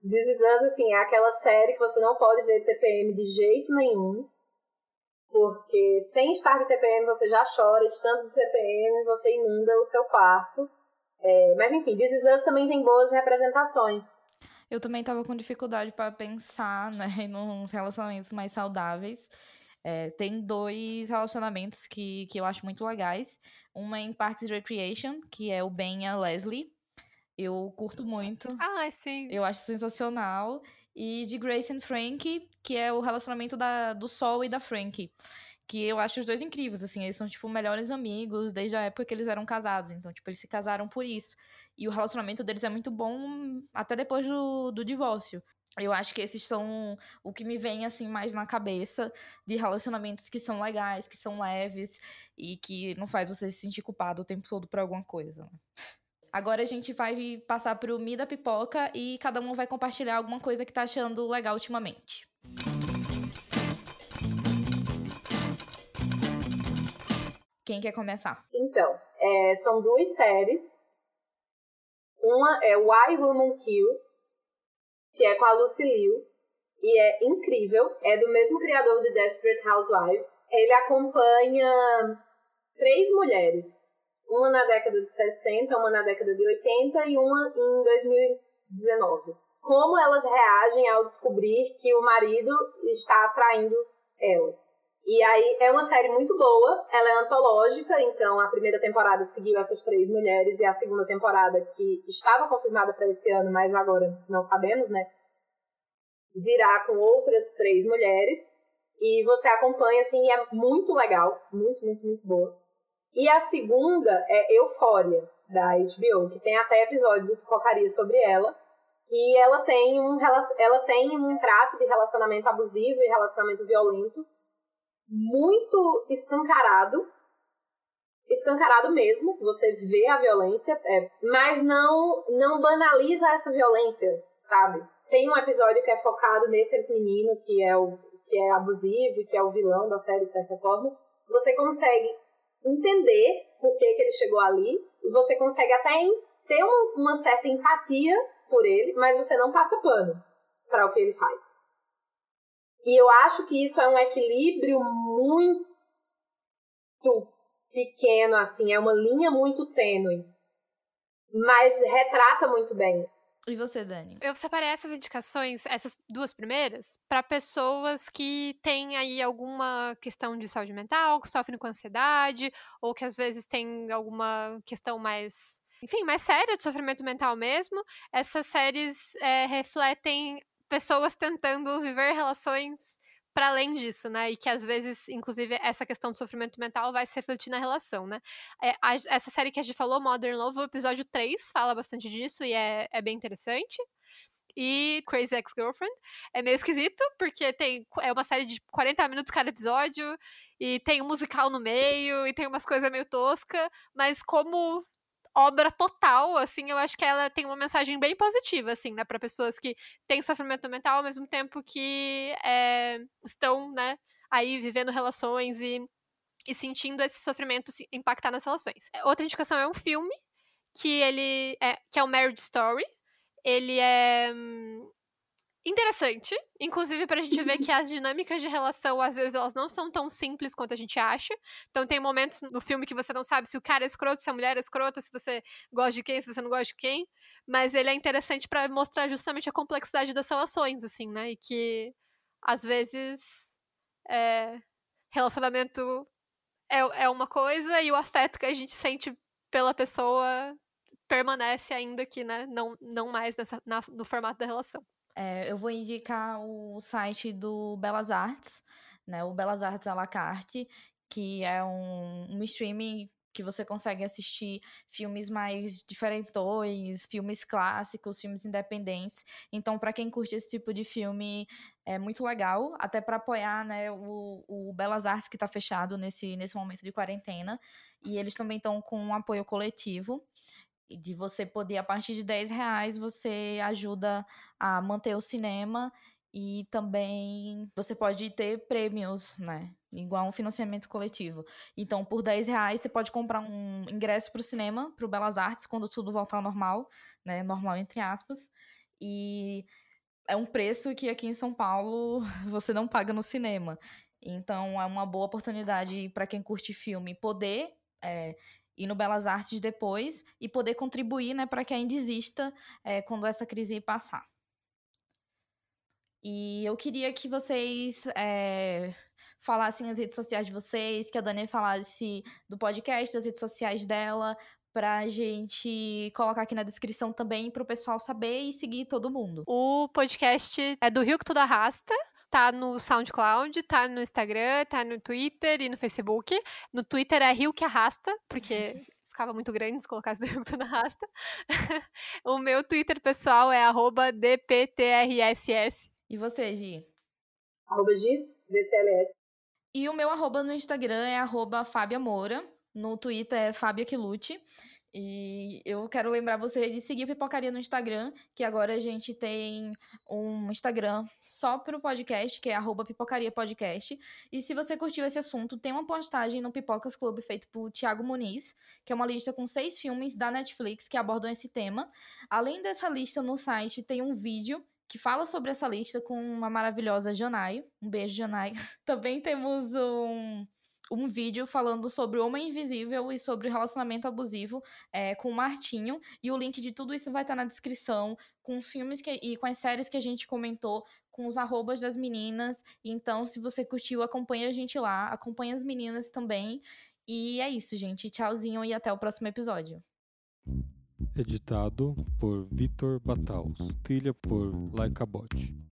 B: This Is Us, assim, é aquela série que você não pode ver TPM de jeito nenhum. Porque sem estar de TPM você já chora, estando de TPM você inunda o seu quarto. É, mas enfim, This Is Us também tem boas representações.
A: Eu também estava com dificuldade para pensar né, nos relacionamentos mais saudáveis. É, tem dois relacionamentos que, que eu acho muito legais. Uma é em Parks Recreation, que é o Ben e a Leslie. Eu curto muito.
C: Ah, sim.
A: Eu acho sensacional. E de Grace and Frank, que é o relacionamento da, do Sol e da Frank. Que eu acho os dois incríveis, assim. Eles são, tipo, melhores amigos desde a época que eles eram casados. Então, tipo, eles se casaram por isso. E o relacionamento deles é muito bom até depois do, do divórcio. Eu acho que esses são o que me vem assim mais na cabeça de relacionamentos que são legais, que são leves e que não faz você se sentir culpado o tempo todo por alguma coisa. Né? Agora a gente vai passar pro Mi da Pipoca e cada um vai compartilhar alguma coisa que tá achando legal ultimamente. Quem quer começar?
B: Então, é, são duas séries. Uma é Why Woman Kill, que é com a Lucy Liu, e é incrível. É do mesmo criador de Desperate Housewives. Ele acompanha três mulheres uma na década de 60, uma na década de 80 e uma em 2019. Como elas reagem ao descobrir que o marido está atraindo elas. E aí é uma série muito boa, ela é antológica, então a primeira temporada seguiu essas três mulheres e a segunda temporada, que estava confirmada para esse ano, mas agora não sabemos, né? Virá com outras três mulheres. E você acompanha, assim, e é muito legal, muito, muito, muito boa. E a segunda é Eufória, da HBO, que tem até episódio de focaria sobre ela. E ela tem um ela tem um trato de relacionamento abusivo e relacionamento violento muito escancarado, escancarado mesmo, você vê a violência, é, mas não, não banaliza essa violência, sabe? Tem um episódio que é focado nesse menino que é, o, que é abusivo que é o vilão da série, de certa forma. Você consegue entender por que, que ele chegou ali e você consegue até ter uma certa empatia por ele, mas você não passa pano para o que ele faz. E eu acho que isso é um equilíbrio muito pequeno, assim, é uma linha muito tênue, mas retrata muito bem.
A: E você, Dani?
C: Eu separei essas indicações, essas duas primeiras, para pessoas que têm aí alguma questão de saúde mental, que sofrem com ansiedade, ou que às vezes têm alguma questão mais enfim, mais séria de sofrimento mental mesmo. Essas séries é, refletem pessoas tentando viver relações para além disso, né? E que às vezes, inclusive, essa questão do sofrimento mental vai se refletir na relação, né? É, a, essa série que a gente falou, Modern Love, o episódio 3 fala bastante disso e é, é bem interessante. E Crazy Ex-Girlfriend é meio esquisito, porque tem é uma série de 40 minutos cada episódio, e tem um musical no meio, e tem umas coisas meio tosca, mas como obra total, assim, eu acho que ela tem uma mensagem bem positiva, assim, né, para pessoas que têm sofrimento mental ao mesmo tempo que é, estão, né, aí vivendo relações e, e sentindo esse sofrimento impactar nas relações. Outra indicação é um filme que ele é que é o Marriage Story. Ele é hum, interessante, inclusive pra gente ver que as dinâmicas de relação, às vezes, elas não são tão simples quanto a gente acha. Então tem momentos no filme que você não sabe se o cara é escroto, se a mulher é escrota, se você gosta de quem, se você não gosta de quem. Mas ele é interessante para mostrar justamente a complexidade das relações, assim, né? E que, às vezes, é, relacionamento é, é uma coisa e o afeto que a gente sente pela pessoa permanece ainda que, né, não, não mais nessa, na, no formato da relação.
A: É, eu vou indicar o site do Belas Artes, né? O Belas Artes à la carte, que é um, um streaming que você consegue assistir filmes mais diferentões, filmes clássicos, filmes independentes. Então, para quem curte esse tipo de filme, é muito legal, até para apoiar né, o, o Belas Artes que está fechado nesse, nesse momento de quarentena. E eles também estão com um apoio coletivo de você poder, a partir de 10 reais, você ajuda a manter o cinema e também você pode ter prêmios, né? Igual um financiamento coletivo. Então, por 10 reais, você pode comprar um ingresso para o cinema, para o Belas Artes, quando tudo voltar ao normal, né? Normal entre aspas. E é um preço que aqui em São Paulo você não paga no cinema. Então, é uma boa oportunidade para quem curte filme poder é, ir no Belas Artes depois e poder contribuir né, para que ainda exista é, quando essa crise passar. E eu queria que vocês é, falassem as redes sociais de vocês, que a Dani falasse do podcast, das redes sociais dela, para a gente colocar aqui na descrição também para o pessoal saber e seguir todo mundo.
C: O podcast é do Rio que Tudo Arrasta, tá no SoundCloud, tá no Instagram, tá no Twitter e no Facebook. No Twitter é Rio que Arrasta, porque ficava muito grande se colocasse do Rio que Arrasta. o meu Twitter pessoal é DPTRSS.
A: E você, Gi?
B: Arroba Gis, DCLS.
A: E o meu arroba no Instagram é arroba Fábia Moura. No Twitter é Fábia Quilute. E eu quero lembrar vocês de seguir Pipocaria no Instagram, que agora a gente tem um Instagram só para o podcast, que é arroba Pipocaria Podcast. E se você curtiu esse assunto, tem uma postagem no Pipocas Club feito por Thiago Muniz, que é uma lista com seis filmes da Netflix que abordam esse tema. Além dessa lista, no site tem um vídeo que fala sobre essa lista com uma maravilhosa Janaio. Um beijo, Janaio. Também temos um um vídeo falando sobre o Homem Invisível e sobre o relacionamento abusivo é, com o Martinho. E o link de tudo isso vai estar na descrição, com os filmes que, e com as séries que a gente comentou, com os arrobas das meninas. Então, se você curtiu, acompanha a gente lá, acompanha as meninas também. E é isso, gente. Tchauzinho e até o próximo episódio.
D: Editado por Vitor Bataus. Trilha por Laika Bot.